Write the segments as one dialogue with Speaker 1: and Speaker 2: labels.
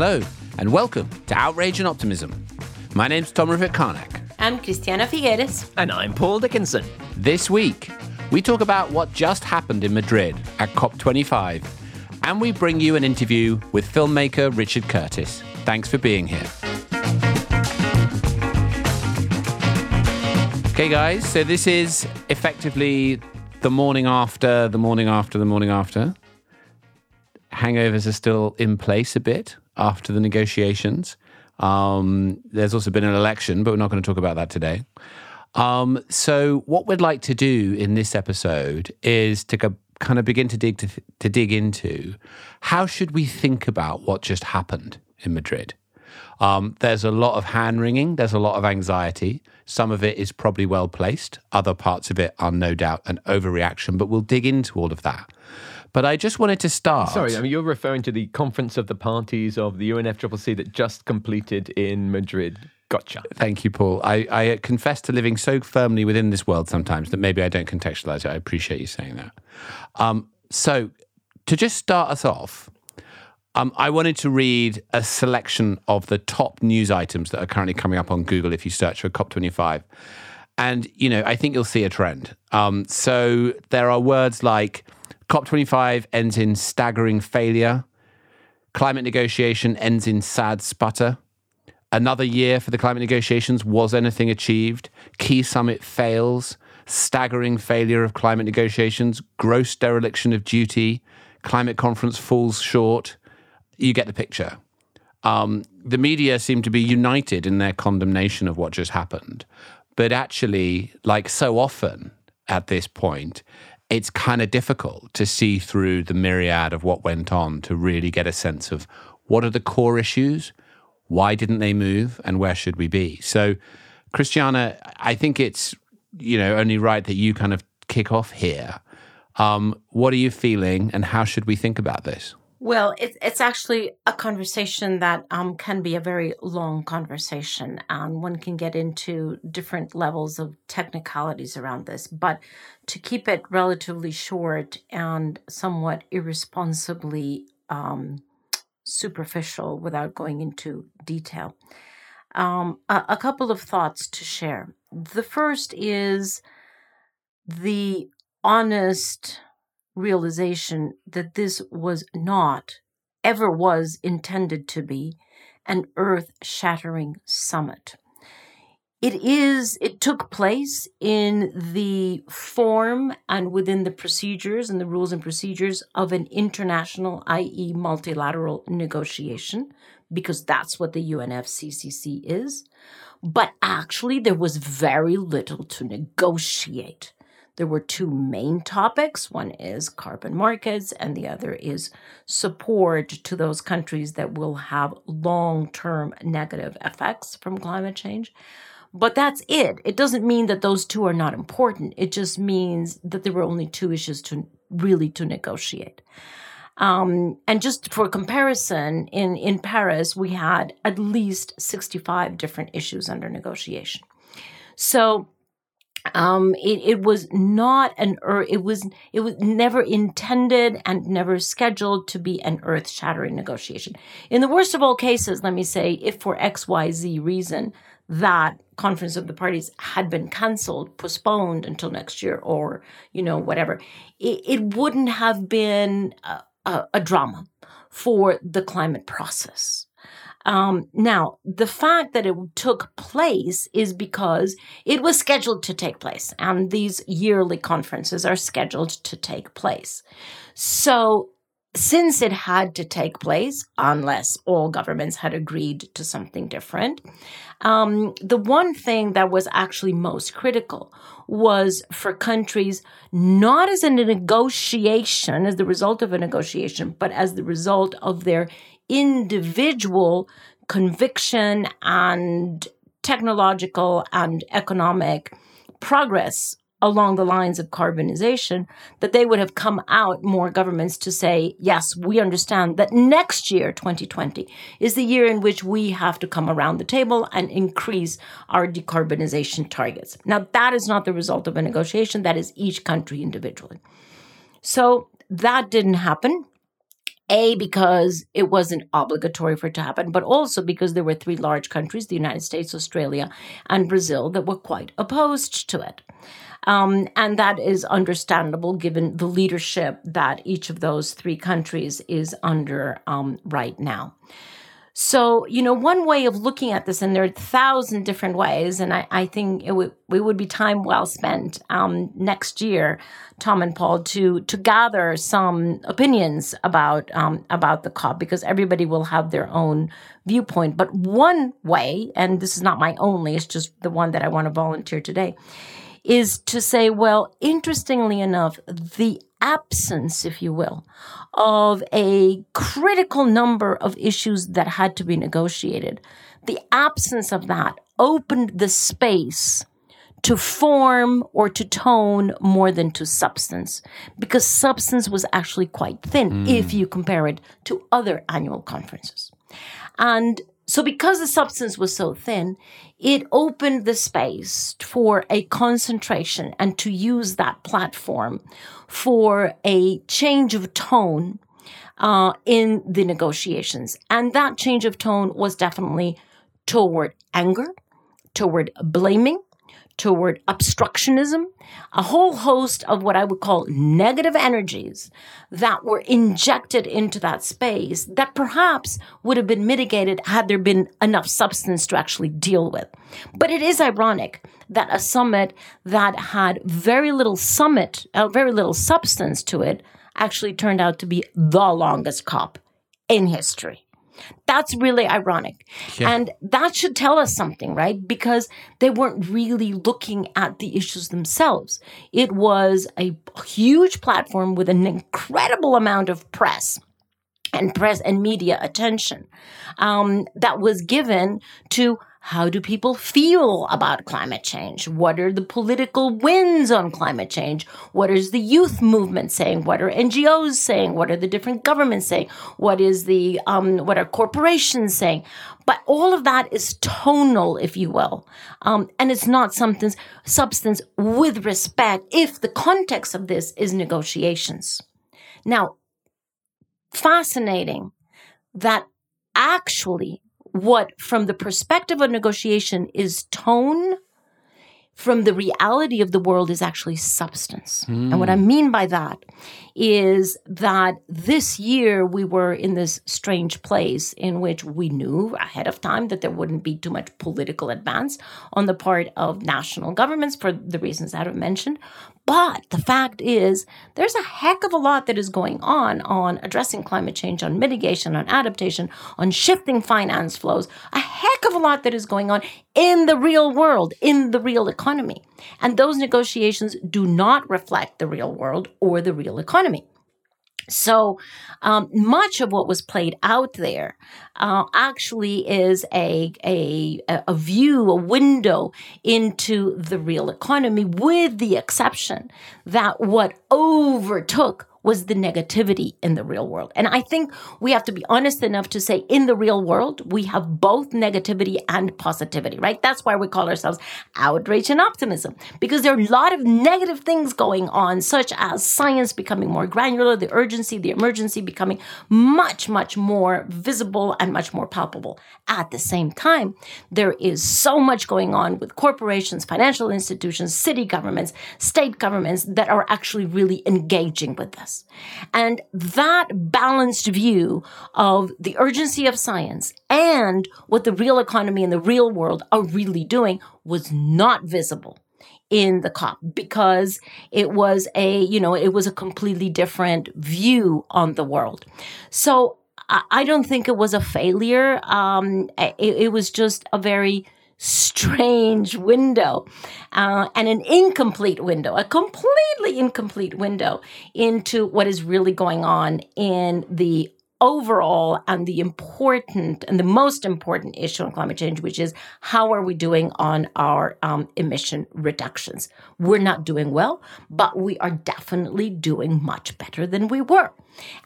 Speaker 1: Hello, and welcome to Outrage and Optimism. My name's Tom Rivett Carnac.
Speaker 2: I'm Christiana Figueres.
Speaker 3: And I'm Paul Dickinson.
Speaker 1: This week, we talk about what just happened in Madrid at COP25, and we bring you an interview with filmmaker Richard Curtis. Thanks for being here. Okay, guys, so this is effectively the morning after, the morning after, the morning after. Hangovers are still in place a bit after the negotiations. Um, there's also been an election, but we're not going to talk about that today. Um, so, what we'd like to do in this episode is to go, kind of begin to dig to, to dig into how should we think about what just happened in Madrid. Um, there's a lot of hand wringing. There's a lot of anxiety. Some of it is probably well placed. Other parts of it are no doubt an overreaction. But we'll dig into all of that. But I just wanted to start.
Speaker 3: Sorry, I mean you're referring to the conference of the parties of the UNFCCC that just completed in Madrid. Gotcha.
Speaker 1: Thank you, Paul. I, I confess to living so firmly within this world sometimes that maybe I don't contextualize it. I appreciate you saying that. Um, so, to just start us off, um, I wanted to read a selection of the top news items that are currently coming up on Google if you search for COP25. And, you know, I think you'll see a trend. Um, so, there are words like COP25 ends in staggering failure, climate negotiation ends in sad sputter. Another year for the climate negotiations. Was anything achieved? Key summit fails. Staggering failure of climate negotiations. Gross dereliction of duty. Climate conference falls short. You get the picture. Um, the media seem to be united in their condemnation of what just happened. But actually, like so often at this point, it's kind of difficult to see through the myriad of what went on to really get a sense of what are the core issues why didn't they move? And where should we be? So, Christiana, I think it's you know only right that you kind of kick off here. Um, what are you feeling, and how should we think about this?
Speaker 2: Well, it's it's actually a conversation that um, can be a very long conversation, and one can get into different levels of technicalities around this. But to keep it relatively short and somewhat irresponsibly um, superficial without going into detail. Um, a, a couple of thoughts to share. The first is the honest realization that this was not, ever was intended to be, an earth shattering summit. It is, it took place in the form and within the procedures and the rules and procedures of an international, i.e., multilateral negotiation, because that's what the UNFCCC is. But actually, there was very little to negotiate. There were two main topics. One is carbon markets, and the other is support to those countries that will have long term negative effects from climate change. But that's it. It doesn't mean that those two are not important. It just means that there were only two issues to really to negotiate. Um, and just for comparison, in, in Paris, we had at least 65 different issues under negotiation. So um, it, it was not an earth, it was, it was never intended and never scheduled to be an earth shattering negotiation. In the worst of all cases, let me say, if for XYZ reason that conference of the parties had been cancelled, postponed until next year, or you know whatever, it, it wouldn't have been a, a, a, drama for the climate process. Um, now, the fact that it took place is because it was scheduled to take place, and these yearly conferences are scheduled to take place. So since it had to take place, unless all governments had agreed to something different, um, the one thing that was actually most critical was for countries not as a negotiation, as the result of a negotiation, but as the result of their individual conviction and technological and economic progress along the lines of carbonization, that they would have come out more governments to say, yes, we understand that next year, 2020, is the year in which we have to come around the table and increase our decarbonization targets. Now, that is not the result of a negotiation, that is each country individually. So that didn't happen. A, because it wasn't obligatory for it to happen, but also because there were three large countries, the United States, Australia, and Brazil, that were quite opposed to it. Um, and that is understandable given the leadership that each of those three countries is under um, right now. So, you know, one way of looking at this, and there are a thousand different ways, and I, I think it would it would be time well spent um, next year, Tom and Paul, to to gather some opinions about um, about the COP because everybody will have their own viewpoint. But one way, and this is not my only, it's just the one that I want to volunteer today, is to say, well, interestingly enough, the absence, if you will, of a critical number of issues that had to be negotiated, the absence of that opened the space to form or to tone more than to substance because substance was actually quite thin mm. if you compare it to other annual conferences. And so, because the substance was so thin, it opened the space for a concentration and to use that platform for a change of tone uh, in the negotiations. And that change of tone was definitely toward anger, toward blaming, toward obstructionism, a whole host of what I would call negative energies that were injected into that space that perhaps would have been mitigated had there been enough substance to actually deal with. But it is ironic that a summit that had very little summit, uh, very little substance to it, actually turned out to be the longest COP in history. That's really ironic. Yeah. And that should tell us something, right? Because they weren't really looking at the issues themselves. It was a huge platform with an incredible amount of press and press and media attention um, that was given to how do people feel about climate change? What are the political winds on climate change? What is the youth movement saying? What are NGOs saying? What are the different governments saying? What is the um, what are corporations saying? But all of that is tonal, if you will, um, and it's not something substance with respect. If the context of this is negotiations, now fascinating that actually what, from the perspective of negotiation, is tone, from the reality of the world is actually substance. Mm. And what I hmm. mean by that is that this year we were in this strange place in which we knew ahead of time that there wouldn't be too much political advance on the part of national governments for the reasons that I've mentioned. But the fact is, there's a heck of a lot that is going on on addressing climate change, on mitigation, on adaptation, on shifting finance flows. A heck of a lot that is going on in the real world, in the real economy. And those negotiations do not reflect the real world or the real economy. So um, much of what was played out there uh, actually is a, a, a view, a window into the real economy, with the exception that what overtook was the negativity in the real world. And I think we have to be honest enough to say in the real world, we have both negativity and positivity, right? That's why we call ourselves outrage and optimism, because there are a lot of negative things going on, such as science becoming more granular, the urgency, the emergency becoming much, much more visible and much more palpable. At the same time, there is so much going on with corporations, financial institutions, city governments, state governments that are actually really engaging with this. And that balanced view of the urgency of science and what the real economy and the real world are really doing was not visible in the COP because it was a, you know, it was a completely different view on the world. So I don't think it was a failure. Um, it, it was just a very strange window uh, and an incomplete window, a completely incomplete window into what is really going on in the overall and the important and the most important issue on climate change, which is how are we doing on our um, emission reductions? We're not doing well, but we are definitely doing much better than we were.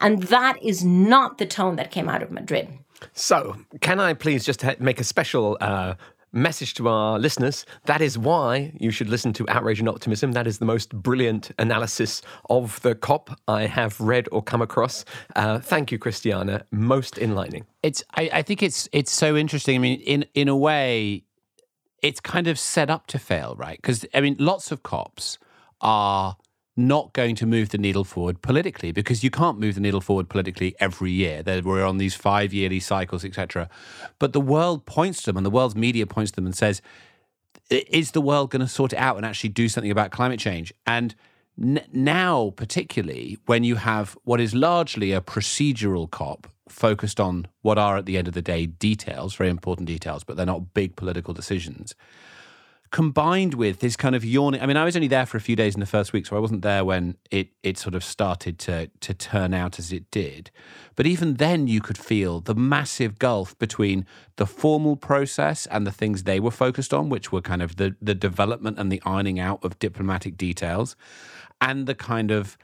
Speaker 2: And that is not the tone that came out of Madrid.
Speaker 3: So, can I please just make a special uh, message to our listeners. That is why you should listen to Outrage and Optimism. That is the most brilliant analysis of the COP I have read or come across. Uh, thank you, Christiana. Most enlightening.
Speaker 1: It's. I, I think it's. It's so interesting. I mean, in in a way, it's kind of set up to fail, right? Because I mean, lots of COPs are not going to move the needle forward politically because you can't move the needle forward politically every year. We're on these five yearly cycles, etc. But the world points to them, and the world's media points to them and says, "Is the world going to sort it out and actually do something about climate change?" And n- now, particularly when you have what is largely a procedural COP focused on what are at the end of the day details, very important details, but they're not big political decisions combined with this kind of yawning. I mean, I was only there for a few days in the first week, so I wasn't there when it it sort of started to to turn out as it did. But even then, you could feel the massive gulf between the formal process and the things they were focused on, which were kind of the the development and the ironing out of diplomatic details, and the kind of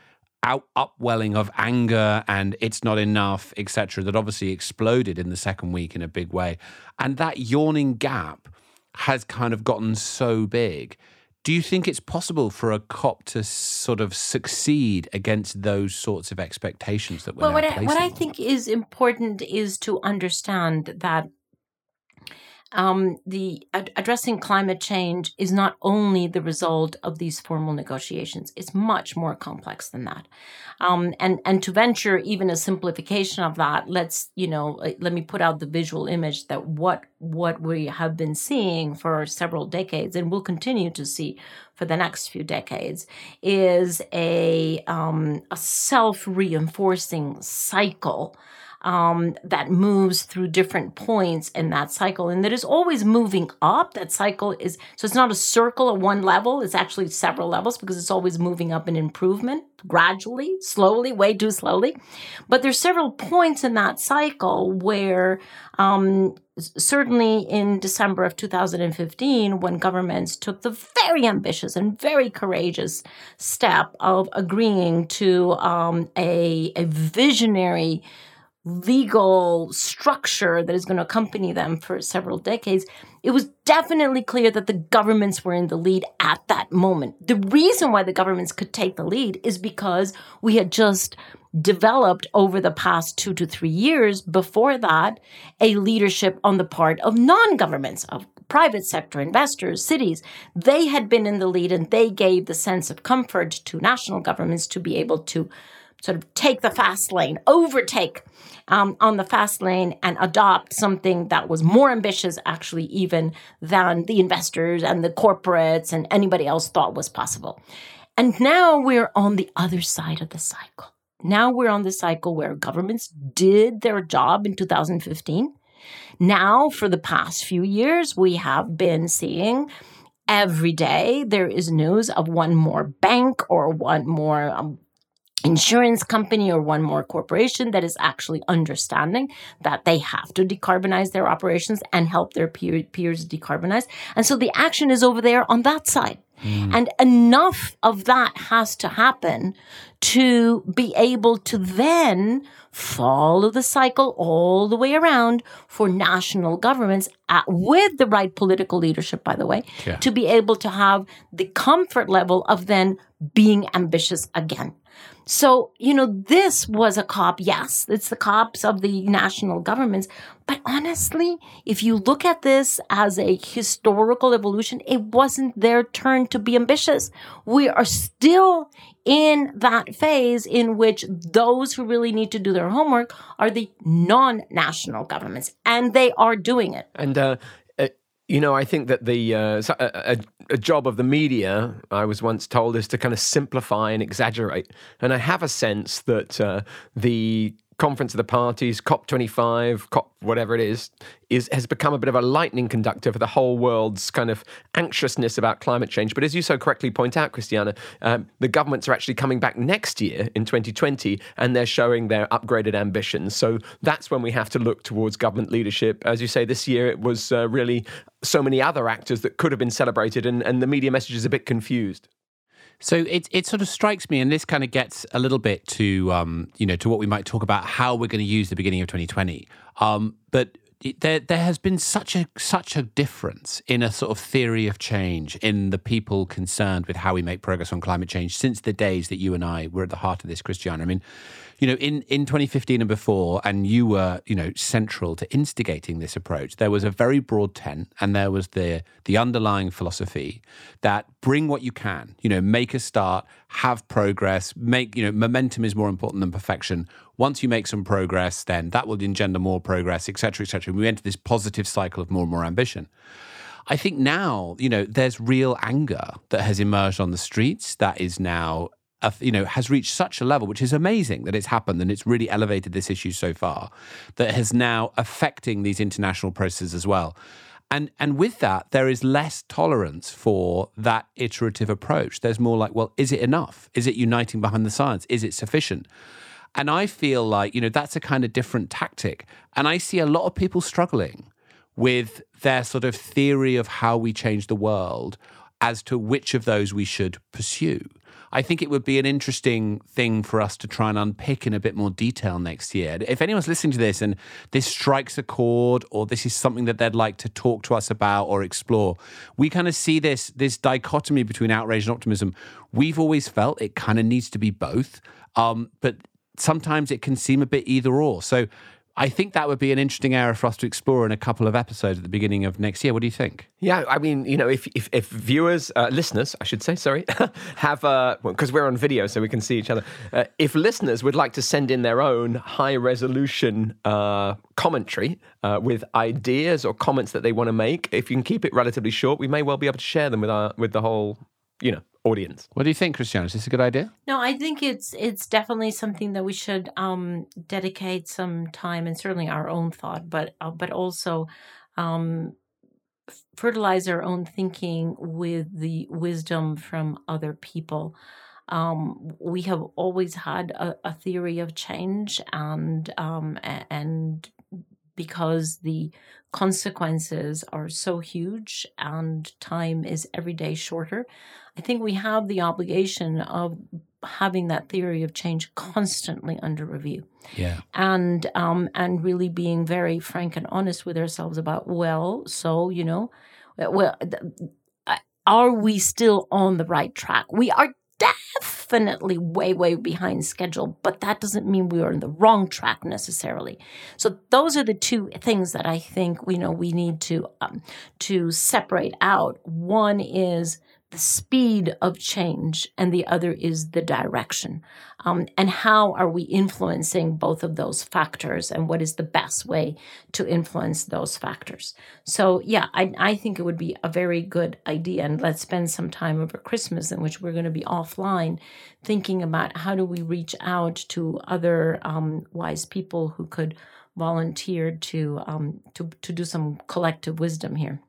Speaker 1: out upwelling of anger and it's not enough, etc., that obviously exploded in the second week in a big way. And that yawning gap has kind of gotten so big. Do you think it's possible for a cop to sort of succeed against those sorts of expectations that we're
Speaker 2: well,
Speaker 1: what
Speaker 2: I, what I think is important is to understand that um, the ad- addressing climate change is not only the result of these formal negotiations; it's much more complex than that. Um, and and to venture even a simplification of that, let's you know let me put out the visual image that what what we have been seeing for several decades and will continue to see for the next few decades is a um, a self reinforcing cycle um, that moves through different points in that cycle and that is always moving up. That cycle is so it's not a circle at one level, it's actually several levels because it's always moving up in improvement gradually, slowly, way too slowly. But there's several points in that cycle where um, certainly in December of 2015, when governments took the very ambitious and very courageous step of agreeing to um, a, a visionary legal structure that is going to accompany them for several decades, it was definitely clear that the governments were in the lead at that moment. The reason why the governments could take the lead is because we had just developed over the past two to three years before that a leadership on the part of non governments, of private sector investors, cities. They had been in the lead and they gave the sense of comfort to national governments to be able to sort of take the fast lane, overtake um, on the fast lane, and adopt something that was more ambitious, actually, even than the investors and the corporates and anybody else thought was possible. And now we're on the other side of the cycle. Now we're on the cycle where governments did their job in 2015. Now, for the past few years, we have been seeing every day there is news of one more bank or one more um, insurance company or one more corporation that is actually understanding that they have to decarbonize their operations and help their peer, peers decarbonize. And so the action is over there on that side. Mm. And enough of that has to happen to be able to then follow the cycle all the way around for national governments at, with the right political leadership, by the way, yeah. to be able to have the comfort level of then being ambitious again. So, you know, this was a cop. Yes, it's the cops of the national governments. But honestly, if you look at this as a historical evolution, it wasn't their turn to be ambitious. We are still in that phase in which those who really need to do their homework are the non national governments, and they are doing it.
Speaker 3: And uh, you know, I think that the uh, a, a, job of the media, I was once told, is to kind of simplify and exaggerate. And I have a sense that uh, the Conference of the Parties, COP25, COP whatever it is, is has become a bit of a lightning conductor for the whole world's kind of anxiousness about climate change. But as you so correctly point out, Christiana, um, the governments are actually coming back next year in 2020 and they're showing their upgraded ambitions. So that's when we have to look towards government leadership. As you say, this year it was uh, really so many other actors that could have been celebrated, and, and the media message is a bit confused.
Speaker 1: So it it sort of strikes me, and this kind of gets a little bit to um, you know to what we might talk about how we're going to use the beginning of 2020. Um, but there there has been such a such a difference in a sort of theory of change in the people concerned with how we make progress on climate change since the days that you and I were at the heart of this, Christiana. I mean, you know, in, in 2015 and before, and you were, you know, central to instigating this approach, there was a very broad tent and there was the the underlying philosophy that bring what you can, you know, make a start, have progress, make, you know, momentum is more important than perfection. Once you make some progress, then that will engender more progress, et cetera, et cetera. We enter this positive cycle of more and more ambition. I think now, you know, there's real anger that has emerged on the streets that is now you know, has reached such a level, which is amazing that it's happened and it's really elevated this issue so far, that has now affecting these international processes as well. And and with that, there is less tolerance for that iterative approach. There's more like, well, is it enough? Is it uniting behind the science? Is it sufficient? And I feel like, you know, that's a kind of different tactic. And I see a lot of people struggling with their sort of theory of how we change the world as to which of those we should pursue. I think it would be an interesting thing for us to try and unpick in a bit more detail next year. If anyone's listening to this and this strikes a chord or this is something that they'd like to talk to us about or explore, we kind of see this this dichotomy between outrage and optimism. We've always felt it kind of needs to be both. Um, but sometimes it can seem a bit either or. So I think that would be an interesting area for us to explore in a couple of episodes at the beginning of next year. What do you think?
Speaker 3: Yeah, I mean, you know, if if, if viewers, uh, listeners, I should say, sorry, have because uh, well, we're on video, so we can see each other. Uh, if listeners would like to send in their own high resolution uh, commentary uh, with ideas or comments that they want to make, if you can keep it relatively short, we may well be able to share them with our with the whole, you know, audience.
Speaker 1: What do you think, Christiana? Is this a good idea?
Speaker 2: No, I think it's it's definitely something that we should um, dedicate some time and certainly our own thought, but uh, but also um, fertilize our own thinking with the wisdom from other people. Um, we have always had a, a, theory of change, and um, and because the consequences are so huge and time is every day shorter, I think we have the obligation of having that theory of change constantly under review.
Speaker 1: Yeah.
Speaker 2: And um and really being very frank and honest with ourselves about well, so, you know, well are we still on the right track? We are definitely way way behind schedule, but that doesn't mean we are on the wrong track necessarily. So those are the two things that I think you know we need to um, to separate out. One is the speed of change, and the other is the direction. Um, and how are we influencing both of those factors, and what is the best way to influence those factors? So, yeah, I, I think it would be a very good idea. And let's spend some time over Christmas in which we're going to be offline thinking about how do we reach out to other um, wise people who could volunteer to, um, to, to do some collective wisdom here.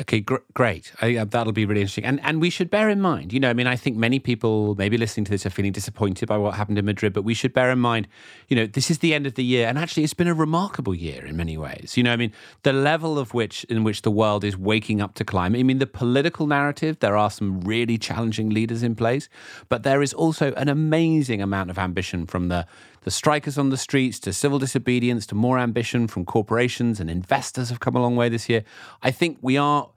Speaker 1: Okay, gr- great. I, uh, that'll be really interesting. And and we should bear in mind, you know, I mean, I think many people maybe listening to this are feeling disappointed by what happened in Madrid, but we should bear in mind, you know, this is the end of the year, and actually, it's been a remarkable year in many ways. You know, I mean, the level of which in which the world is waking up to climate. I mean, the political narrative, there are some really challenging leaders in place, but there is also an amazing amount of ambition from the the strikers on the streets to civil disobedience to more ambition from corporations and investors have come a long way this year. I think we are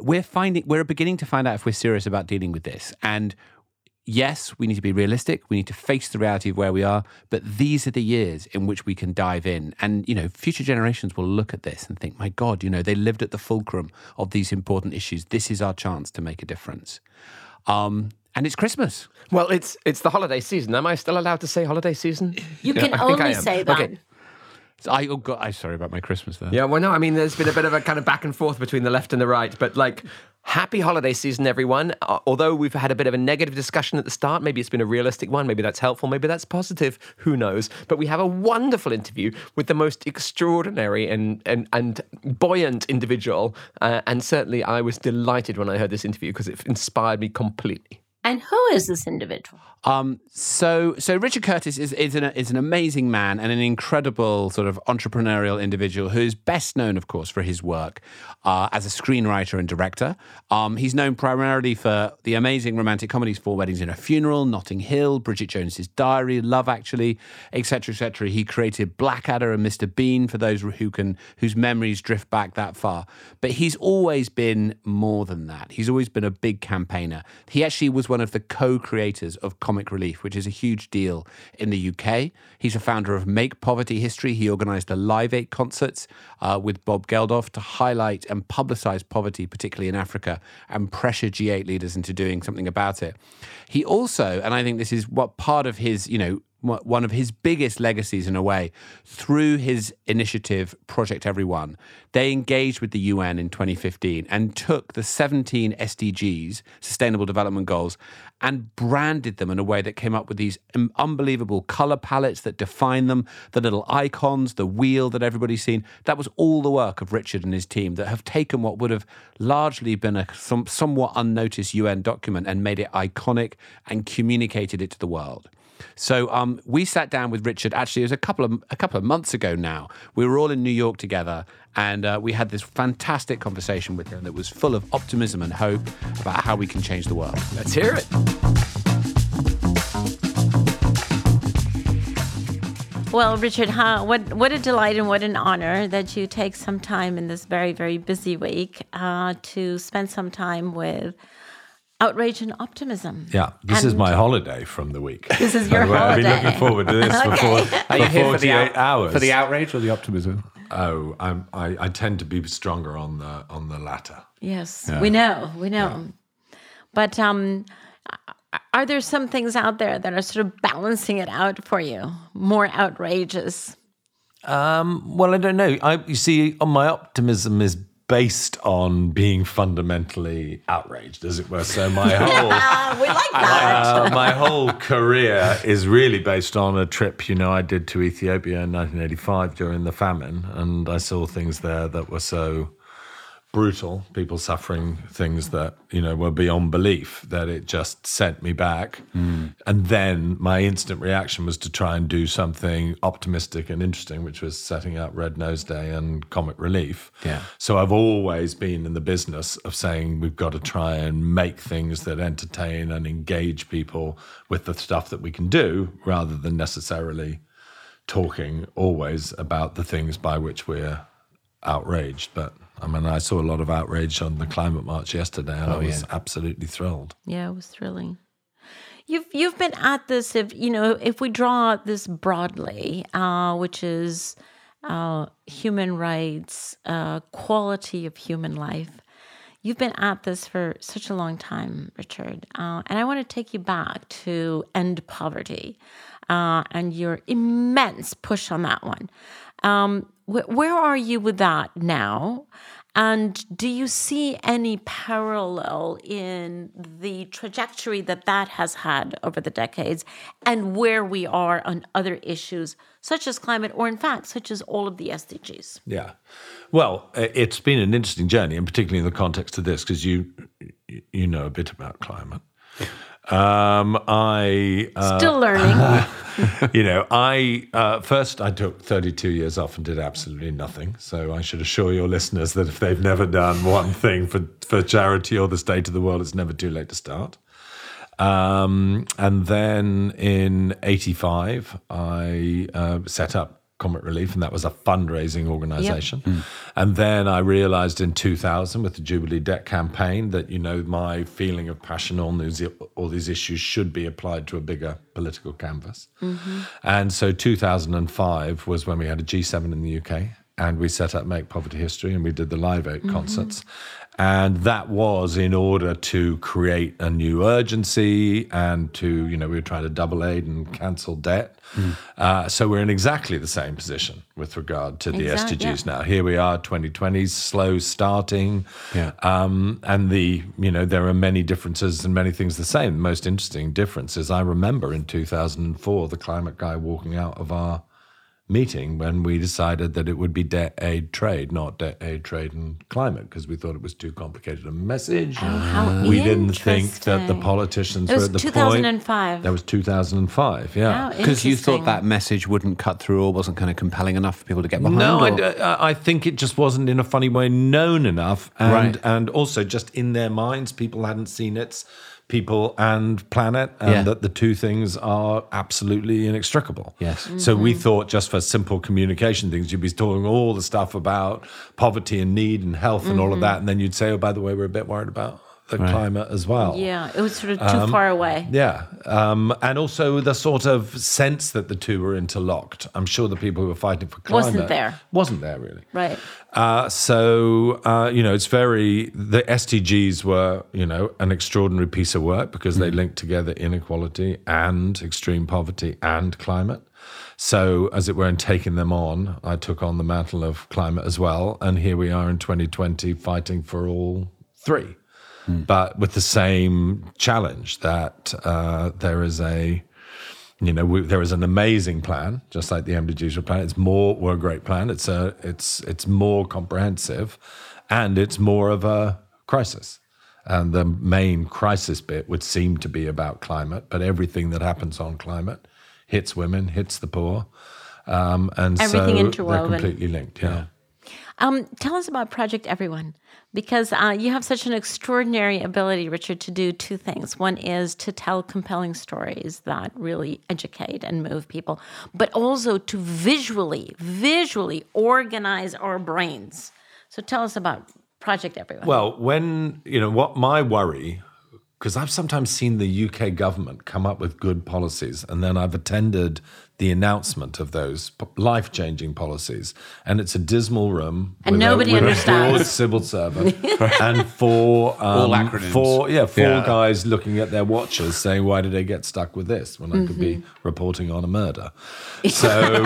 Speaker 1: we're finding we're beginning to find out if we're serious about dealing with this and yes, we need to be realistic. We need to face the reality of where we are. But these are the years in which we can dive in. And, you know, future generations will look at this and think, my God, you know, they lived at the fulcrum of these important issues. This is our chance to make a difference. Um, and it's Christmas.
Speaker 3: Well, it's it's the holiday season. Am I still allowed to say holiday season?
Speaker 2: You can only say that. Okay.
Speaker 1: So I, oh God, I'm sorry about my Christmas there.
Speaker 3: Yeah, well, no, I mean, there's been a bit of a kind of back and forth between the left and the right, but like, happy holiday season, everyone. Uh, although we've had a bit of a negative discussion at the start, maybe it's been a realistic one, maybe that's helpful, maybe that's positive, who knows. But we have a wonderful interview with the most extraordinary and, and, and buoyant individual. Uh, and certainly I was delighted when I heard this interview because it inspired me completely.
Speaker 2: And who is this individual?
Speaker 1: Um, so, so Richard Curtis is is an, is an amazing man and an incredible sort of entrepreneurial individual who is best known, of course, for his work uh, as a screenwriter and director. Um, he's known primarily for the amazing romantic comedies Four Weddings and a Funeral, Notting Hill, Bridget Jones's Diary, Love Actually, etc., etc. He created Blackadder and Mr. Bean for those who can whose memories drift back that far. But he's always been more than that. He's always been a big campaigner. He actually was one of the co-creators of Comic Relief, which is a huge deal in the UK. He's a founder of Make Poverty History. He organised the Live Aid concerts uh, with Bob Geldof to highlight and publicise poverty, particularly in Africa, and pressure G8 leaders into doing something about it. He also, and I think this is what part of his, you know, one of his biggest legacies in a way through his initiative project everyone they engaged with the un in 2015 and took the 17 sdgs sustainable development goals and branded them in a way that came up with these unbelievable color palettes that define them the little icons the wheel that everybody's seen. That was all the work of richard and his team that have taken what would have largely been a some, somewhat unnoticed un document and made it iconic and communicated it to the world so um, we sat down with Richard. Actually, it was a couple of a couple of months ago now. We were all in New York together, and uh, we had this fantastic conversation with him that was full of optimism and hope about how we can change the world.
Speaker 3: Let's hear it.
Speaker 2: Well, Richard, huh, what what a delight and what an honor that you take some time in this very very busy week uh, to spend some time with outrage and optimism.
Speaker 4: Yeah, this
Speaker 2: and
Speaker 4: is my holiday from the week.
Speaker 2: This is your holiday.
Speaker 4: I've been looking forward to this
Speaker 2: Okay.
Speaker 4: for,
Speaker 1: Are you
Speaker 4: for
Speaker 1: here for
Speaker 4: 48
Speaker 1: the out-
Speaker 4: hours.
Speaker 1: for the outrage or the optimism?
Speaker 4: oh, I'm, I, I tend to be stronger on the on the latter.
Speaker 2: Yes, we know, we know. But um, are there some things out there that are sort of balancing it out for you, more outrageous?
Speaker 4: Um, well, I don't know. I you see, uh, my optimism is based on being fundamentally outraged, as it were. So my whole.
Speaker 2: Ah, we like that.
Speaker 4: Uh, my whole career is really based on a trip, you know, I did to Ethiopia in 1985 during the famine, and I saw things there that were so brutal, people suffering things that, you know, were beyond belief, that it just sent me back. Hmm. And then my instant reaction was to try and do something optimistic and interesting, which was setting up Red Nose Day and Comic Relief.
Speaker 1: Yeah.
Speaker 4: So I've always been in the business of saying we've got to try and make things that entertain and engage people with the stuff that we can do rather than necessarily talking always about the things by which we're outraged. But I mean, I saw a lot of outrage on the climate march yesterday and I was absolutely thrilled.
Speaker 2: Yeah, it was thrilling. You've you've been at this. If you know, if we draw this broadly, uh, which is uh, human rights, uh, quality of human life. You've been at this for such a long time, Richard, uh, and I want to take you back to end poverty uh, and your immense push on that one. Um, where are you with that now? And do you see any parallel in the trajectory that that has had over the decades and where we are on other issues, such as climate, or in fact, such as all of the SDGs?
Speaker 4: Yeah. Well, it's been an interesting journey, and particularly in the context of this, because you you know a bit about climate. Um, I uh,
Speaker 2: Still learning.
Speaker 4: you know, I uh, first I took 32 years off and did absolutely nothing. So I should assure your listeners that if they've never done one thing for for charity or the state of the world, it's never too late to start. Um, and then in '85, I uh, set up Comic Relief, and that was a fundraising organization. Mm. And then I realized in 2000 with the Jubilee Debt Campaign that, you know, my feeling of passion on these, all these issues should be applied to a bigger political canvas. Mm-hmm. And so 2005 was when we had a G7 in the UK and we set up Make Poverty History and we did the Live 8 concerts. And that was in order to create a new urgency and to, you know, we were trying to double aid and cancel debt. Uh, so we're in exactly the same position with regard to the
Speaker 2: Exact-
Speaker 4: SDGs
Speaker 2: yeah.
Speaker 4: now. Here we are, 2020s, slow starting.
Speaker 1: Yeah.
Speaker 4: Um, and the, you know, there are many differences and many things the same. The most interesting difference is I remember in 2004 the climate guy walking out of our meeting when we decided that it would be debt aid trade, not debt aid trade and climate, because we thought it was too complicated a message.
Speaker 2: Oh, how
Speaker 4: we didn't think that the politicians
Speaker 2: It
Speaker 4: were at the
Speaker 2: 2005.
Speaker 4: point. That was 2005. Yeah.
Speaker 1: Because you thought that message wouldn't cut through or wasn't kind of compelling enough for people to get behind.
Speaker 4: No, I, I- I think it just wasn't in a funny way known enough, and
Speaker 1: Right.
Speaker 4: and also just in their minds, people hadn't seen its people and planet, and
Speaker 1: Yeah.
Speaker 4: that the two things are absolutely inextricable.
Speaker 1: Yes.
Speaker 4: So we
Speaker 2: Mm-hmm.
Speaker 4: thought just for simple communication things, you'd be talking all the stuff about poverty and need and health and all of
Speaker 2: Mm-hmm.
Speaker 4: that, and then you'd say, oh, by the way, we're a bit worried about the climate as well.
Speaker 2: Yeah, it was sort of too far away.
Speaker 4: Yeah. Um, and also the sort of sense that the two were interlocked. I'm sure the people who were fighting for climate
Speaker 2: Wasn't there.
Speaker 4: Wasn't there really.
Speaker 2: Right.
Speaker 4: Uh, so, uh, you know, it's very, the SDGs were, you know, an extraordinary piece of work because they linked together inequality and extreme poverty and climate. So, as it were, in taking them on, I took on the mantle of climate as well. And here we are in 2020 fighting for all three, but with the same challenge that uh, there is a, you know, we, there is an amazing plan, just like the MDGs were plan. It's more, were a great plan. It's a, it's, it's more comprehensive, and it's more of a crisis. And the main crisis bit would seem to be about climate, but everything that happens on climate hits women, hits the poor, um, and
Speaker 2: Everything
Speaker 4: so
Speaker 2: interwoven.
Speaker 4: they're completely linked. Yeah.
Speaker 2: Um, tell us about Project Everyone, because uh, you have such an extraordinary ability, Richard, to do two things. One is to tell compelling stories that really educate and move people, but also to visually, visually organize our brains. So tell us about Project Everyone.
Speaker 4: Well, when, you know, what my worry, because I've sometimes seen the UK government come up with good policies, and then I've attended the announcement of those life changing policies. And it's a dismal room.
Speaker 2: And
Speaker 4: with
Speaker 2: nobody
Speaker 4: a, with
Speaker 2: understands.
Speaker 4: A broad civil servant and four, um,
Speaker 1: All acronyms.
Speaker 4: four, yeah, four
Speaker 1: Yeah.
Speaker 4: guys looking at their watches saying, why did they get stuck with this when I could be reporting on a murder? So,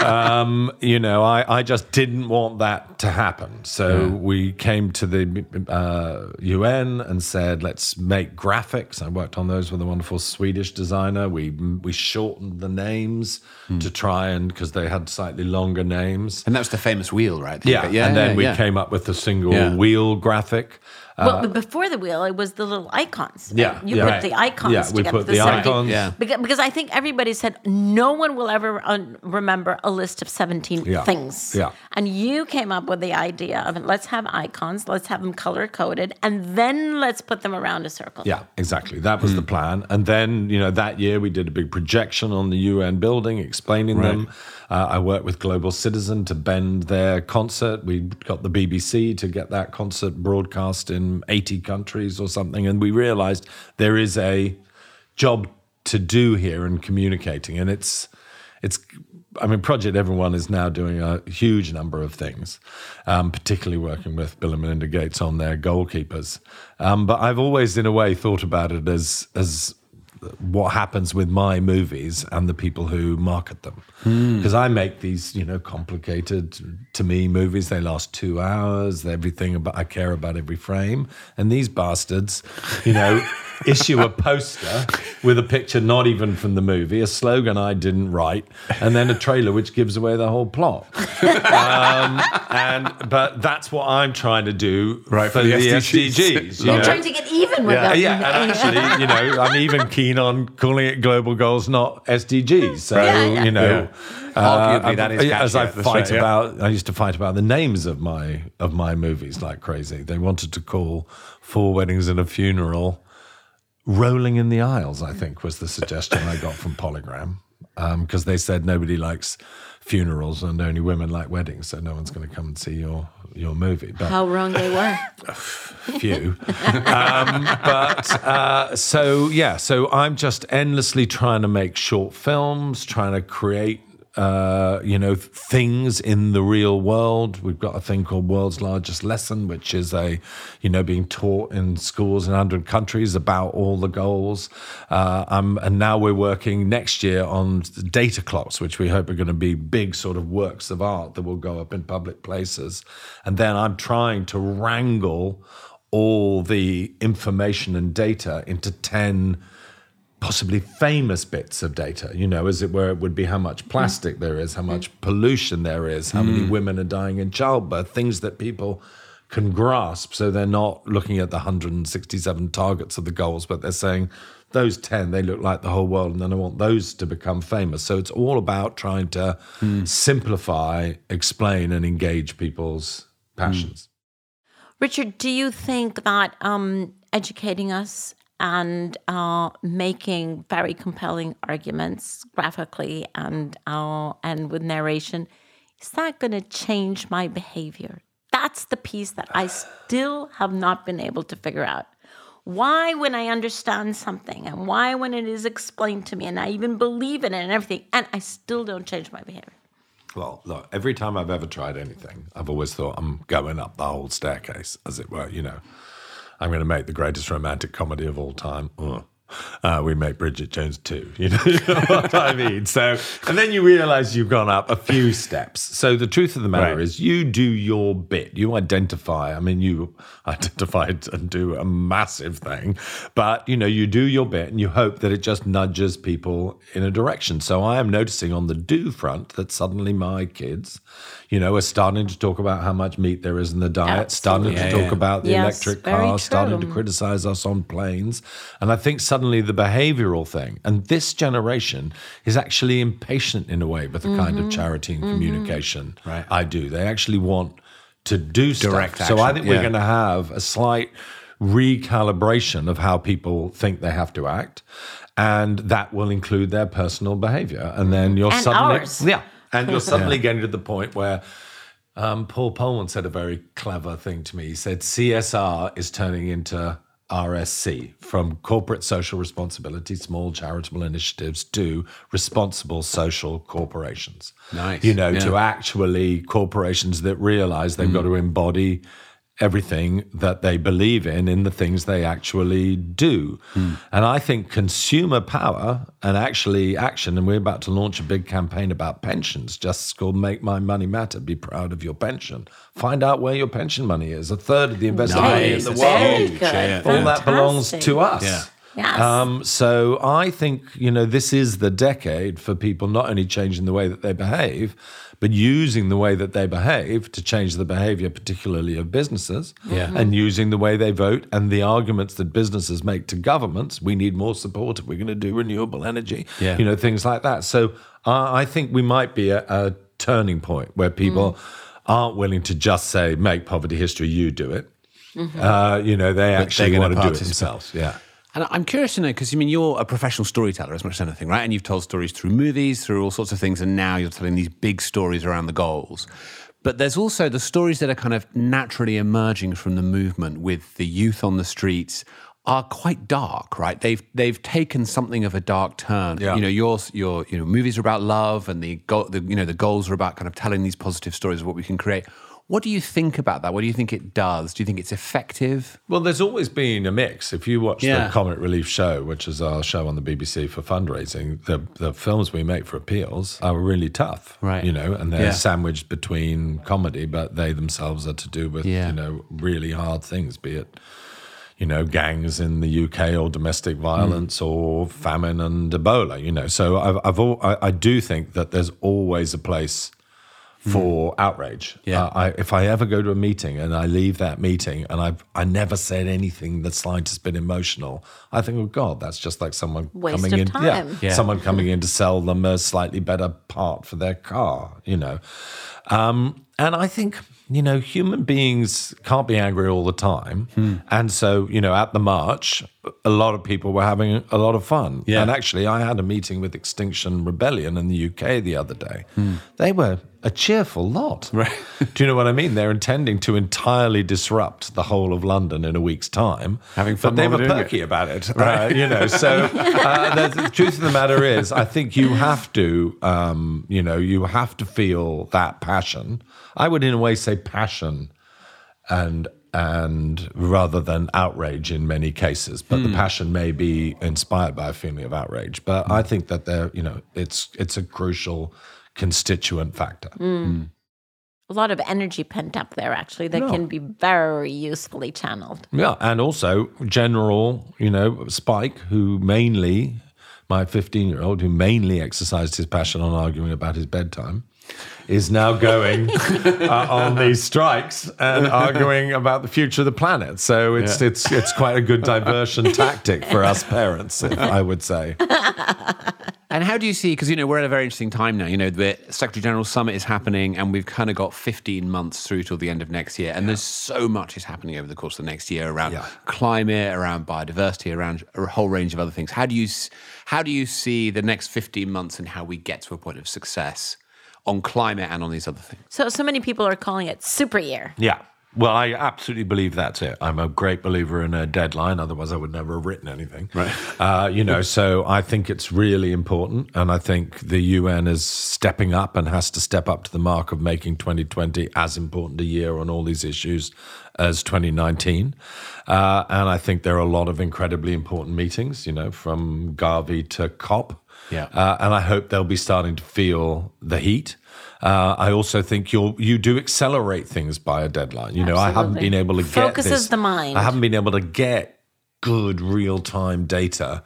Speaker 4: um, you know, I, I just didn't want that to happen. So we came to the uh, UN and said, let's make graphics. I worked on those with a wonderful Swedish designer. We we shortened the names to try and because they had slightly longer names.
Speaker 1: and that was the famous wheel, right?
Speaker 4: Yeah,
Speaker 1: yeah.
Speaker 4: and then
Speaker 1: yeah,
Speaker 4: we
Speaker 1: yeah.
Speaker 4: came up with the single wheel graphic.
Speaker 2: Well, uh, but before the wheel, it was the little icons. right?
Speaker 4: Yeah,
Speaker 2: you
Speaker 4: yeah.
Speaker 2: put
Speaker 4: Right.
Speaker 2: the icons
Speaker 4: Yeah, we
Speaker 2: together.
Speaker 4: put the
Speaker 2: 70
Speaker 4: icons.
Speaker 1: Yeah.
Speaker 2: Because, because I think everybody said no one will ever un- remember a list of 17
Speaker 4: Yeah.
Speaker 2: things.
Speaker 4: Yeah.
Speaker 2: And you came up with the idea of let's have icons, let's have them color coded, and then let's put them around a circle.
Speaker 4: Yeah, exactly. That was the hmm. plan. And then, you know, that year we did a big projection on the UN building explaining them. Uh, I worked with Global Citizen to bend their concert. We got the BBC to get that concert broadcast in 80 countries or something. And we realized there is a job to do here in communicating. And it's, it's, I mean, Project Everyone is now doing a huge number of things, um, particularly working with Bill and Melinda Gates on their goalkeepers. Um, but I've always, in a way, thought about it as as what happens with my movies and the people who market them. Because I make these, you know, complicated to me movies. They last two hours. Everything about I care about every frame. And these bastards, you know, issue a poster with a picture not even from the movie, a slogan I didn't write, and then a trailer which gives away the whole plot. um, and but that's what I'm trying to do
Speaker 1: Right,
Speaker 4: for,
Speaker 1: for the
Speaker 4: the
Speaker 1: SDGs.
Speaker 4: SDGs. you
Speaker 2: You're trying to get even with
Speaker 1: Yeah.
Speaker 2: them.
Speaker 4: Yeah, and actually, you know, I'm even keen on calling it global goals, not SDGs. So,
Speaker 2: Yeah, yeah.
Speaker 4: you know, uh,
Speaker 1: Arguably, that is
Speaker 4: as I fight
Speaker 1: right, yeah.
Speaker 4: about, I used to fight about the names of my of my movies like crazy. They wanted to call Four Weddings and a Funeral Rolling in the Aisles. I think was the suggestion I got from Polygram because they said nobody likes funerals and only women like weddings, so no one's going to come and see your your movie. But
Speaker 2: How wrong they were.
Speaker 4: A few. um, but uh, so yeah, so I'm just endlessly trying to make short films, trying to create. Uh, you know things in the real world. We've got a thing called World's Largest Lesson, which is a, you know, being taught in schools in 100 countries about all the goals. Uh, um, and now we're working next year on data clocks, which we hope are going to be big sort of works of art that will go up in public places. And then I'm trying to wrangle all the information and data into 10 possibly famous bits of data, you know, as it were, it would be how much plastic there is, how much pollution there is, how many mm. women are dying in childbirth, things that people can grasp. So they're not looking at the 167 targets of the goals, but they're saying those 10, they look like the whole world, and then I want those to become famous. So it's all about trying to hmm. simplify, explain, and engage people's hmm. passions.
Speaker 2: Richard, do you think that um, educating us and uh, making very compelling arguments graphically and uh, and with narration is that going to change my behavior? That's the piece that I still have not been able to figure out. Why, when I understand something, and why, when it is explained to me, and I even believe in it and everything, and I still don't change my behavior?
Speaker 4: Well, look, every time I've ever tried anything, I've always thought I'm going up the whole staircase, as it were. You know, I'm going to make the greatest romantic comedy of all time. Ugh. Uh, we make Bridget Jones too. You know what I mean? So, and then you realize you've gone up a few steps. So the truth of the matter
Speaker 1: Right.
Speaker 4: is, you do your bit. You identify. I mean, you identify and do a massive thing, but you know, you do your bit, and you hope that it just nudges people in a direction. So I am noticing on the do front that suddenly my kids, you know, are starting to talk about how much meat there is in the diet, starting to
Speaker 1: Absolutely.
Speaker 4: talk
Speaker 1: Yeah,
Speaker 4: about the
Speaker 2: Yes,
Speaker 4: electric
Speaker 2: very
Speaker 4: car, starting to criticize us on planes. And I think suddenly the behavioral thing, and this generation is actually impatient in a way with the kind
Speaker 2: Mm-hmm.
Speaker 4: of charity and communication right. I do. They actually want to do stuff.
Speaker 1: Direct
Speaker 4: So I
Speaker 1: action,
Speaker 4: think we're going to have a slight recalibration of how people think they have to act. And that will include their personal behavior. And then you're
Speaker 2: And
Speaker 4: suddenly,
Speaker 2: ours.
Speaker 4: yeah, and you're suddenly getting to the point where um, Paul Polman said a very clever thing to me. He said CSR is turning into RSC from corporate social responsibility, small charitable initiatives, to responsible social corporations.
Speaker 1: Nice.
Speaker 4: You know,
Speaker 1: Yeah.
Speaker 4: to actually corporations that realize they've mm. got to embody everything that they believe in in the things they actually do. And I think consumer power and actually action, and we're about to launch a big campaign about pensions, just called Make My Money Matter, be proud of your pension. Find out where your pension money is. A third of the invested money in the world.
Speaker 2: Very
Speaker 1: huge,
Speaker 2: good.
Speaker 1: yeah.
Speaker 4: All that belongs to us.
Speaker 1: Yeah.
Speaker 2: Yes.
Speaker 4: Um, so I think you know this is the decade for people not only changing the way that they behave, but using the way that they behave to change the behavior, particularly of businesses,
Speaker 1: Yeah.
Speaker 4: And using the way they vote and the arguments that businesses make to governments. We need more support if we're going to do renewable energy.
Speaker 1: Yeah.
Speaker 4: You know things like that. So I I think we might be at a turning point where people aren't willing to just say make poverty history. You do it. Uh, you know they actually want to do it themselves. Yeah.
Speaker 1: And I'm curious to know because I mean you're a professional storyteller as much as anything, right? And you've told stories through movies, through all sorts of things, and now you're telling these big stories around the goals. But there's also the stories that are kind of naturally emerging from the movement with the youth on the streets are quite dark, right? They've they've taken something of a dark turn.
Speaker 4: Yeah.
Speaker 1: You know, your your you know movies are about love, and the, go, the you know the goals are about kind of telling these positive stories of what we can create. What do you think about that? What do you think it does? Do you think it's effective?
Speaker 4: Well, there's always been a mix. If you watch
Speaker 1: Yeah.
Speaker 4: the Comic Relief Show, which is our show on the BBC for fundraising, the the films we make for appeals are really tough,
Speaker 1: Right.
Speaker 4: You know, and they're
Speaker 1: Yeah.
Speaker 4: sandwiched between comedy, but they themselves are to do with
Speaker 1: Yeah.
Speaker 4: you know really hard things, be it you know gangs in the UK or domestic violence hmm. or famine and Ebola. You know, so I've, I've all, I, I do think that there's always a place for outrage.
Speaker 1: Yeah.
Speaker 4: Uh, I, if I ever go to a meeting and I leave that meeting and I've I never said anything the slightest bit emotional, I think, oh God, that's just like someone
Speaker 2: Waste
Speaker 4: coming
Speaker 2: of
Speaker 4: in,
Speaker 2: time.
Speaker 1: Yeah.
Speaker 4: someone coming in to sell them a slightly better part for their car, you know. Um, and I think you know human beings can't be angry all the time,
Speaker 1: Hmm.
Speaker 4: and so you know at the march, a lot of people were having a lot of fun.
Speaker 1: Yeah.
Speaker 4: And actually, I had a meeting with Extinction Rebellion in the UK the other day.
Speaker 1: Hmm.
Speaker 4: They were a cheerful lot. Right. Do you know what I mean? They're intending to entirely disrupt the whole of London in a week's time.
Speaker 1: Having fun
Speaker 4: But they were perky about it. Right. you know, so uh, the, the truth of the matter is, I think you have to, um, you know, you have to feel that passion. I would, in a way, say passion and and rather than outrage in many cases. But the hmm. passion may be inspired by a feeling of outrage. But i hmm. think that there you know it's it's a crucial constituent factor. Hmm.
Speaker 2: A lot of energy pent up there, actually, that can be very usefully channeled.
Speaker 4: yeah and also general you know spike who mainly my 15 year old, who mainly exercised his passion on arguing about his bedtime, is now going uh, on these strikes and arguing about the future of the planet. So it's
Speaker 1: Yeah.
Speaker 4: it's it's quite a good diversion tactic for us parents, I would say.
Speaker 1: And how do you see? Because you know we're at a very interesting time now. You know the Secretary General Summit is happening, and we've kind of got 15 months through till the end of next year, and there's so much is happening over the course of the next year around
Speaker 4: Yeah.
Speaker 1: climate, around biodiversity, around a whole range of other things. How do you how do you see the next 15 months and how we get to a point of success on climate and on these other things?
Speaker 2: So, so many people are calling it super year.
Speaker 4: Yeah. Well, I absolutely believe that's it. I'm a great believer in a deadline. Otherwise, I would never have written anything.
Speaker 1: Right.
Speaker 4: Uh, you know, so I think it's really important. And I think the UN is stepping up and has to step up to the mark of making 2020 as important a year on all these issues as 2019. Uh, and I think there are a lot of incredibly important meetings, you know, from Gavi to COP.
Speaker 1: Yeah.
Speaker 4: Uh, and I hope they'll be starting to feel the heat. Uh, I also think you'll you do accelerate things by a deadline. You know, I haven't been able to get
Speaker 2: Focuses
Speaker 4: this-
Speaker 2: the mind.
Speaker 4: I haven't been able to get good real time data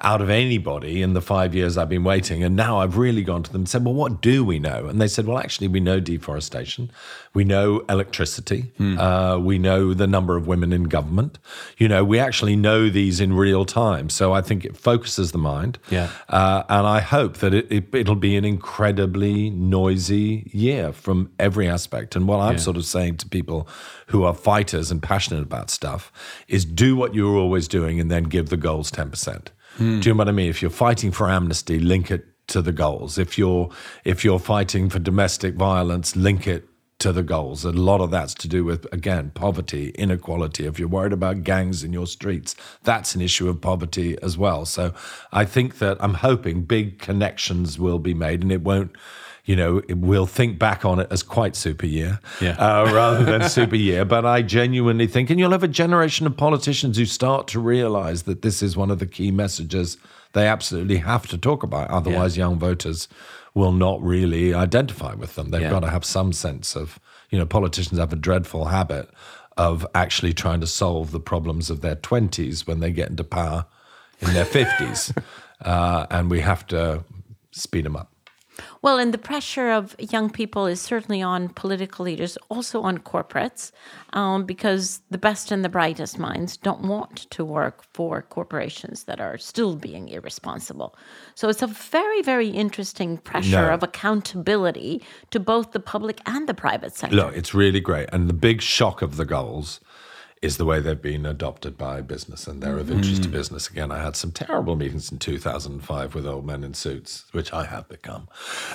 Speaker 4: out of anybody in the five years I've been waiting. And now I've really gone to them and said, well, what do we know? And they said, well, actually, we know deforestation, we know electricity, uh, we know the number of women in government. You know, we actually know these in real time. So I think it focuses the mind.
Speaker 1: Yeah.
Speaker 4: Uh, and I hope that it, it, it'll be an incredibly noisy year from every aspect. And what I'm sort of saying to people who are fighters and passionate about stuff is do what you're always doing and then give the goals 10%. Do you know what I mean? If you're fighting for amnesty, link it to the goals. If you're if you're fighting for domestic violence, link it to the goals. A lot of that's to do with, again, poverty, inequality. If you're worried about gangs in your streets, that's an issue of poverty as well. So I think that I'm hoping big connections will be made and it won't. You know, we'll think back on it as quite super year
Speaker 1: Yeah.
Speaker 4: uh, rather than super year. But I genuinely think, and you'll have a generation of politicians who start to realize that this is one of the key messages they absolutely have to talk about. Otherwise, young voters will not really identify with them. They've
Speaker 1: Yeah.
Speaker 4: got to have some sense of, you know, politicians have a dreadful habit of actually trying to solve the problems of their 20s when they get into power in their 50s. Uh, and we have to speed them up.
Speaker 2: Well, and the pressure of young people is certainly on political leaders, also on corporates, um, because the best and the brightest minds don't want to work for corporations that are still being irresponsible. So it's a very, very interesting pressure
Speaker 4: No.
Speaker 2: of accountability to both the public and the private sector.
Speaker 4: Look, it's really great. And the big shock of the goals is the way they've been adopted by business and they're of interest to business. Again, I had some terrible meetings in 2005 with old men in suits, which I have become.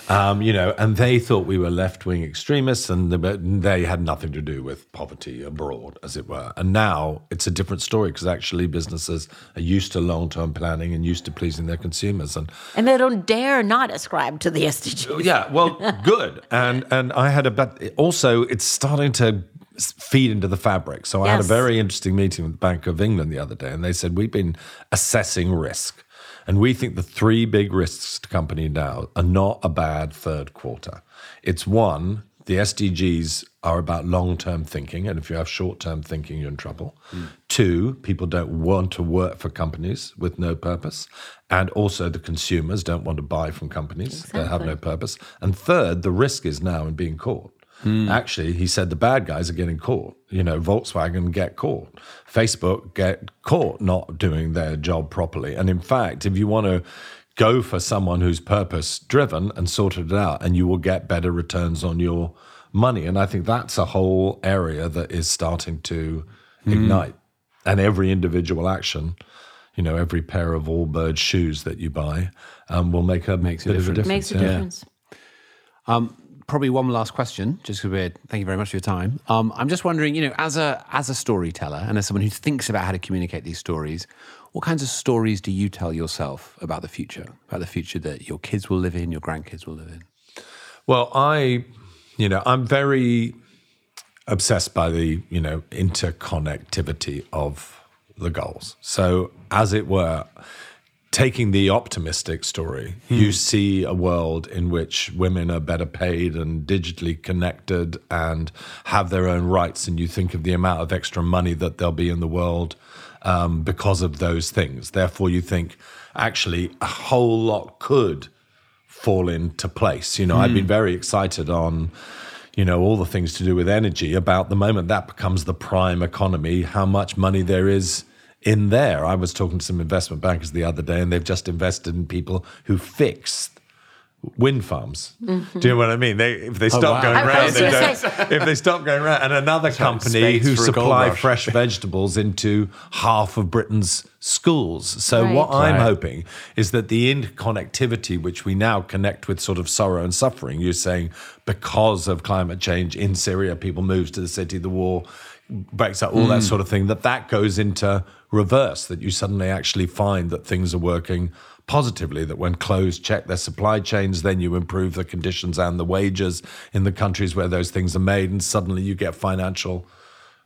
Speaker 4: Um, you know, and they thought we were left wing extremists and the- they had nothing to do with poverty abroad, as it were. And now it's a different story because actually businesses are used to long term planning and used to pleasing their consumers. And
Speaker 2: And they don't dare not ascribe to the SDGs.
Speaker 4: yeah, well, good. And and I had a but also it's starting to s- feed into the fabric. So I had a very interesting meeting with the Bank of England the other day, and they said we've been assessing risk, and we think the three big risks to company now are not a bad third quarter. It's one. The SDGs are about long term thinking, and if you have short term thinking, you're in trouble. Two, people don't want to work for companies with no purpose. And also, the consumers don't want to buy from companies that have no purpose. And third, the risk is now in being caught. Hmm. Actually, he said the bad guys are getting caught. You know, Volkswagen get caught, Facebook get caught not doing their job properly. And in fact, if you want to go for someone who's purpose driven and sorted it out, and you will get better returns on your money. And I think that's a whole area that is starting to hmm. ignite. And every individual action, you know, every pair of Allbirds shoes that you buy um, will make a
Speaker 1: Makes a
Speaker 4: bit of a
Speaker 1: difference.
Speaker 4: difference.
Speaker 2: Makes a
Speaker 4: yeah.
Speaker 2: difference.
Speaker 1: Um, probably one last question, just because we're thank you very much for your time. Um, I'm just wondering, you know, as a as a storyteller and as someone who thinks about how to communicate these stories, what kinds of stories do you tell yourself about the future, about the future that your kids will live in, your grandkids will live in?
Speaker 4: Well, I, you know, I'm very obsessed by the, you know, interconnectivity of the goals. So, as it were, taking the optimistic story, you see a world in which women are better paid and digitally connected and have their own rights. And you think of the amount of extra money that there'll be in the world um, because of those things. Therefore, you think actually a whole lot could fall into place. You know, I've been very excited on, you know, all the things to do with energy about the moment that becomes the prime economy, how much money there is in there. I was talking to some investment bankers the other day and they've just invested in people who fix wind farms. Mm-hmm. Do you know what I mean? They if they oh, stop
Speaker 1: wow.
Speaker 4: going round, they don't. If they stop going round, and another company
Speaker 3: spades
Speaker 4: who
Speaker 3: for a gold
Speaker 4: supply fresh vegetables into half of Britain's schools. So what I'm
Speaker 1: Right.
Speaker 4: hoping is that the interconnectivity, which we now connect with sort of sorrow and suffering, you're saying because of climate change in Syria, people move to the city, the war breaks up, all that mm. sort of thing, that that goes into reverse, that you suddenly actually find that things are working positively, that when clothes check their supply chains, then you improve the conditions and the wages in the countries where those things are made, and suddenly you get financial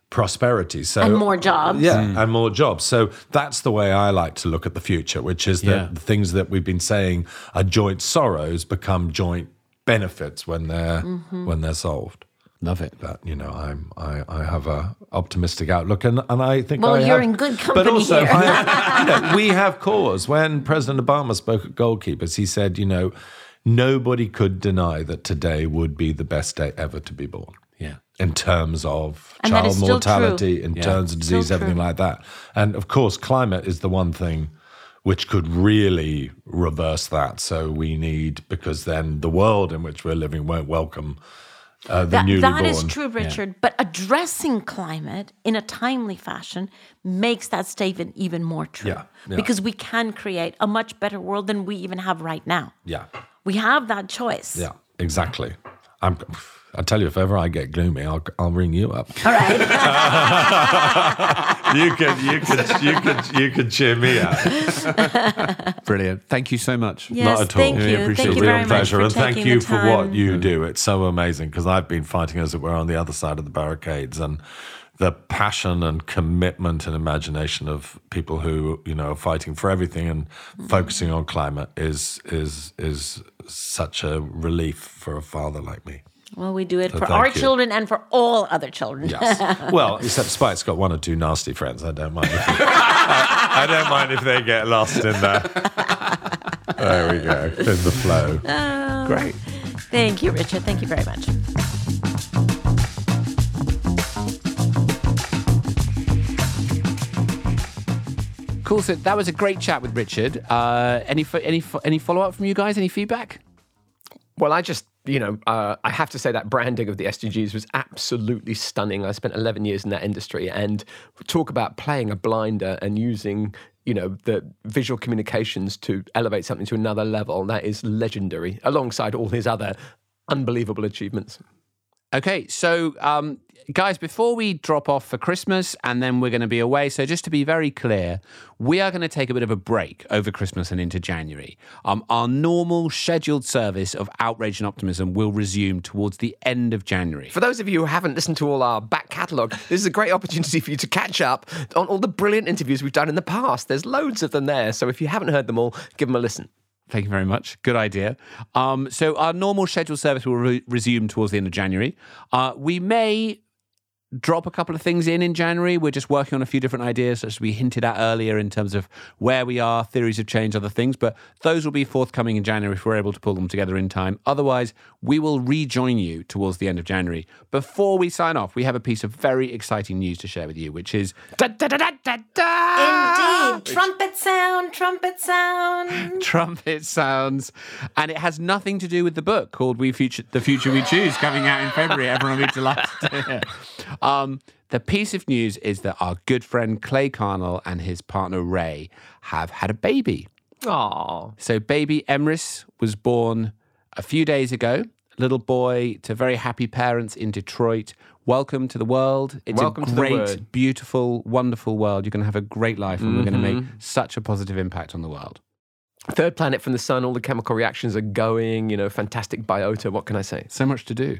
Speaker 4: prosperity. So
Speaker 2: And more jobs.
Speaker 4: yeah, and more jobs. So that's the way I like to look at the future, which is that
Speaker 1: Yeah.
Speaker 4: the things that we've been saying are joint sorrows become joint benefits when they're
Speaker 2: Mm-hmm.
Speaker 4: when they're solved.
Speaker 1: Love it.
Speaker 4: That you know, I'm I, I have a optimistic outlook, and, and I think
Speaker 2: Well,
Speaker 4: I
Speaker 2: you're
Speaker 4: have-
Speaker 2: in good company.
Speaker 4: But also,
Speaker 2: here.
Speaker 4: I- you know, we have cause. When President Obama spoke at Goalkeepers, he said, you know, nobody could deny that today would be the best day ever to be born
Speaker 1: Yeah.
Speaker 4: in terms of
Speaker 2: And
Speaker 4: child
Speaker 2: is still
Speaker 4: mortality, in
Speaker 1: Yeah.
Speaker 4: terms of
Speaker 2: Still
Speaker 4: disease, everything
Speaker 2: true.
Speaker 4: like that. And of course, climate is the one thing which could really reverse that. So we need, because then the world in which we're living won't welcome uh, the
Speaker 2: That,
Speaker 4: newly
Speaker 2: that true, Richard. But addressing climate in a timely fashion makes that statement even more true.
Speaker 4: Yeah, yeah.
Speaker 2: Because we can create a much better world than we even have right now.
Speaker 4: Yeah,
Speaker 2: We have that choice.
Speaker 4: yeah, exactly. I'm. I tell you, if ever I get gloomy, I'll I'll ring you up.
Speaker 2: All right.
Speaker 4: you could you could you could you could cheer me up.
Speaker 1: Brilliant. Thank you so much.
Speaker 2: yes,
Speaker 4: Not at all.
Speaker 2: thank
Speaker 1: Really
Speaker 2: you.
Speaker 1: appreciate
Speaker 2: Thank
Speaker 1: it.
Speaker 2: you
Speaker 4: real
Speaker 2: very
Speaker 4: pleasure,
Speaker 2: much
Speaker 4: and thank you for what you do. It's so amazing because I've been fighting, as it were, on the other side of the barricades, and the passion and commitment and imagination of people who you know are fighting for everything and mm-hmm. focusing on climate is is is such a relief for a father like me.
Speaker 2: Well, we do it for our
Speaker 4: you.
Speaker 2: children and for all other children.
Speaker 4: Yes. well, except Spike's got one or two nasty friends. I don't mind. If I, I don't mind if they get lost in there. There we go. In the flow.
Speaker 1: Great.
Speaker 2: Thank you, Richard. Thank you very much.
Speaker 1: Cool. So that was a great chat with Richard. Uh, any any any follow up from you guys? Any feedback?
Speaker 3: Well, I just, you know, uh, I have to say that branding of the SDGs was absolutely stunning. I spent 11 years in that industry and talk about playing a blinder and using, you know, the visual communications to elevate something to another level. That is legendary, alongside all his other unbelievable achievements.
Speaker 1: Okay, so um, guys, before we drop off for Christmas and then we're going to be away, so just to be very clear, we are going to take a bit of a break over Christmas and into January. Um, our normal scheduled service of outrage and optimism will resume towards the end of January.
Speaker 3: For those of you who haven't listened to all our back catalogue, this is a great opportunity for you to catch up on all the brilliant interviews we've done in the past. There's loads of them there. So if you haven't heard them all, give them a listen.
Speaker 1: Thank you very much. Good idea. Um, so our normal scheduled service will re- resume towards the end of January. Uh, we may drop a couple of things in in January. We're just working on a few different ideas, as we hinted at earlier, in terms of where we are, theories of change, other things. But those will be forthcoming in January if we're able to pull them together in time. Otherwise, we will rejoin you towards the end of January. Before we sign off, we have a piece of very exciting news to share with you, which is
Speaker 3: Da, da, da, da, da, da.
Speaker 2: Indeed. Trumpet sound, trumpet sound.
Speaker 1: trumpet sounds, and it has nothing to do with the book called "We Future," the future we choose, coming out in February. Everyone will be delighted to hear. Um, the piece of news is that our good friend Clay Carnill and his partner Ray have had a baby.
Speaker 3: Aw.
Speaker 1: So, baby Emrys was born a few days ago. Little boy to very happy parents in Detroit. Welcome to the world. It's
Speaker 3: Welcome
Speaker 1: a great, beautiful, wonderful world. You're going to have a great life, and we're going to make such a positive impact on the world.
Speaker 3: Third planet from the sun, all the chemical reactions are going, you know, fantastic biota. What can I say?
Speaker 1: So much to do.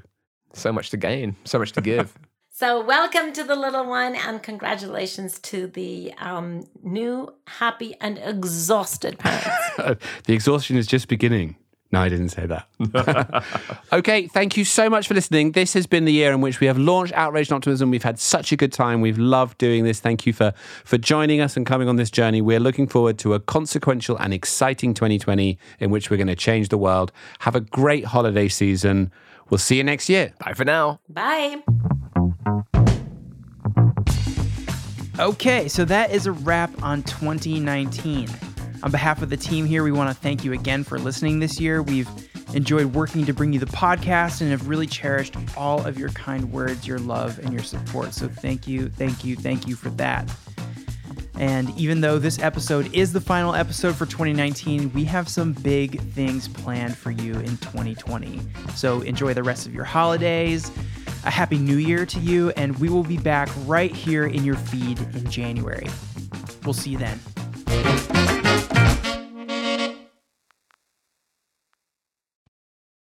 Speaker 3: So much to gain, so much to give.
Speaker 2: So, welcome to the little one, and congratulations to the um, new, happy, and exhausted parents.
Speaker 1: the exhaustion is just beginning. No, I didn't say that. okay, thank you so much for listening. This has been the year in which we have launched Outrage and Optimism. We've had such a good time. We've loved doing this. Thank you for for joining us and coming on this journey. We're looking forward to a consequential and exciting 2020 in which we're going to change the world. Have a great holiday season. We'll see you next year.
Speaker 3: Bye for now.
Speaker 2: Bye.
Speaker 5: Okay, so that is a wrap on 2019. On behalf of the team here, we want to thank you again for listening this year. We've enjoyed working to bring you the podcast and have really cherished all of your kind words, your love, and your support. So thank you, thank you, thank you for that. And even though this episode is the final episode for 2019, we have some big things planned for you in 2020. So enjoy the rest of your holidays. A happy new year to you, and we will be back right here in your feed in January. We'll see you then.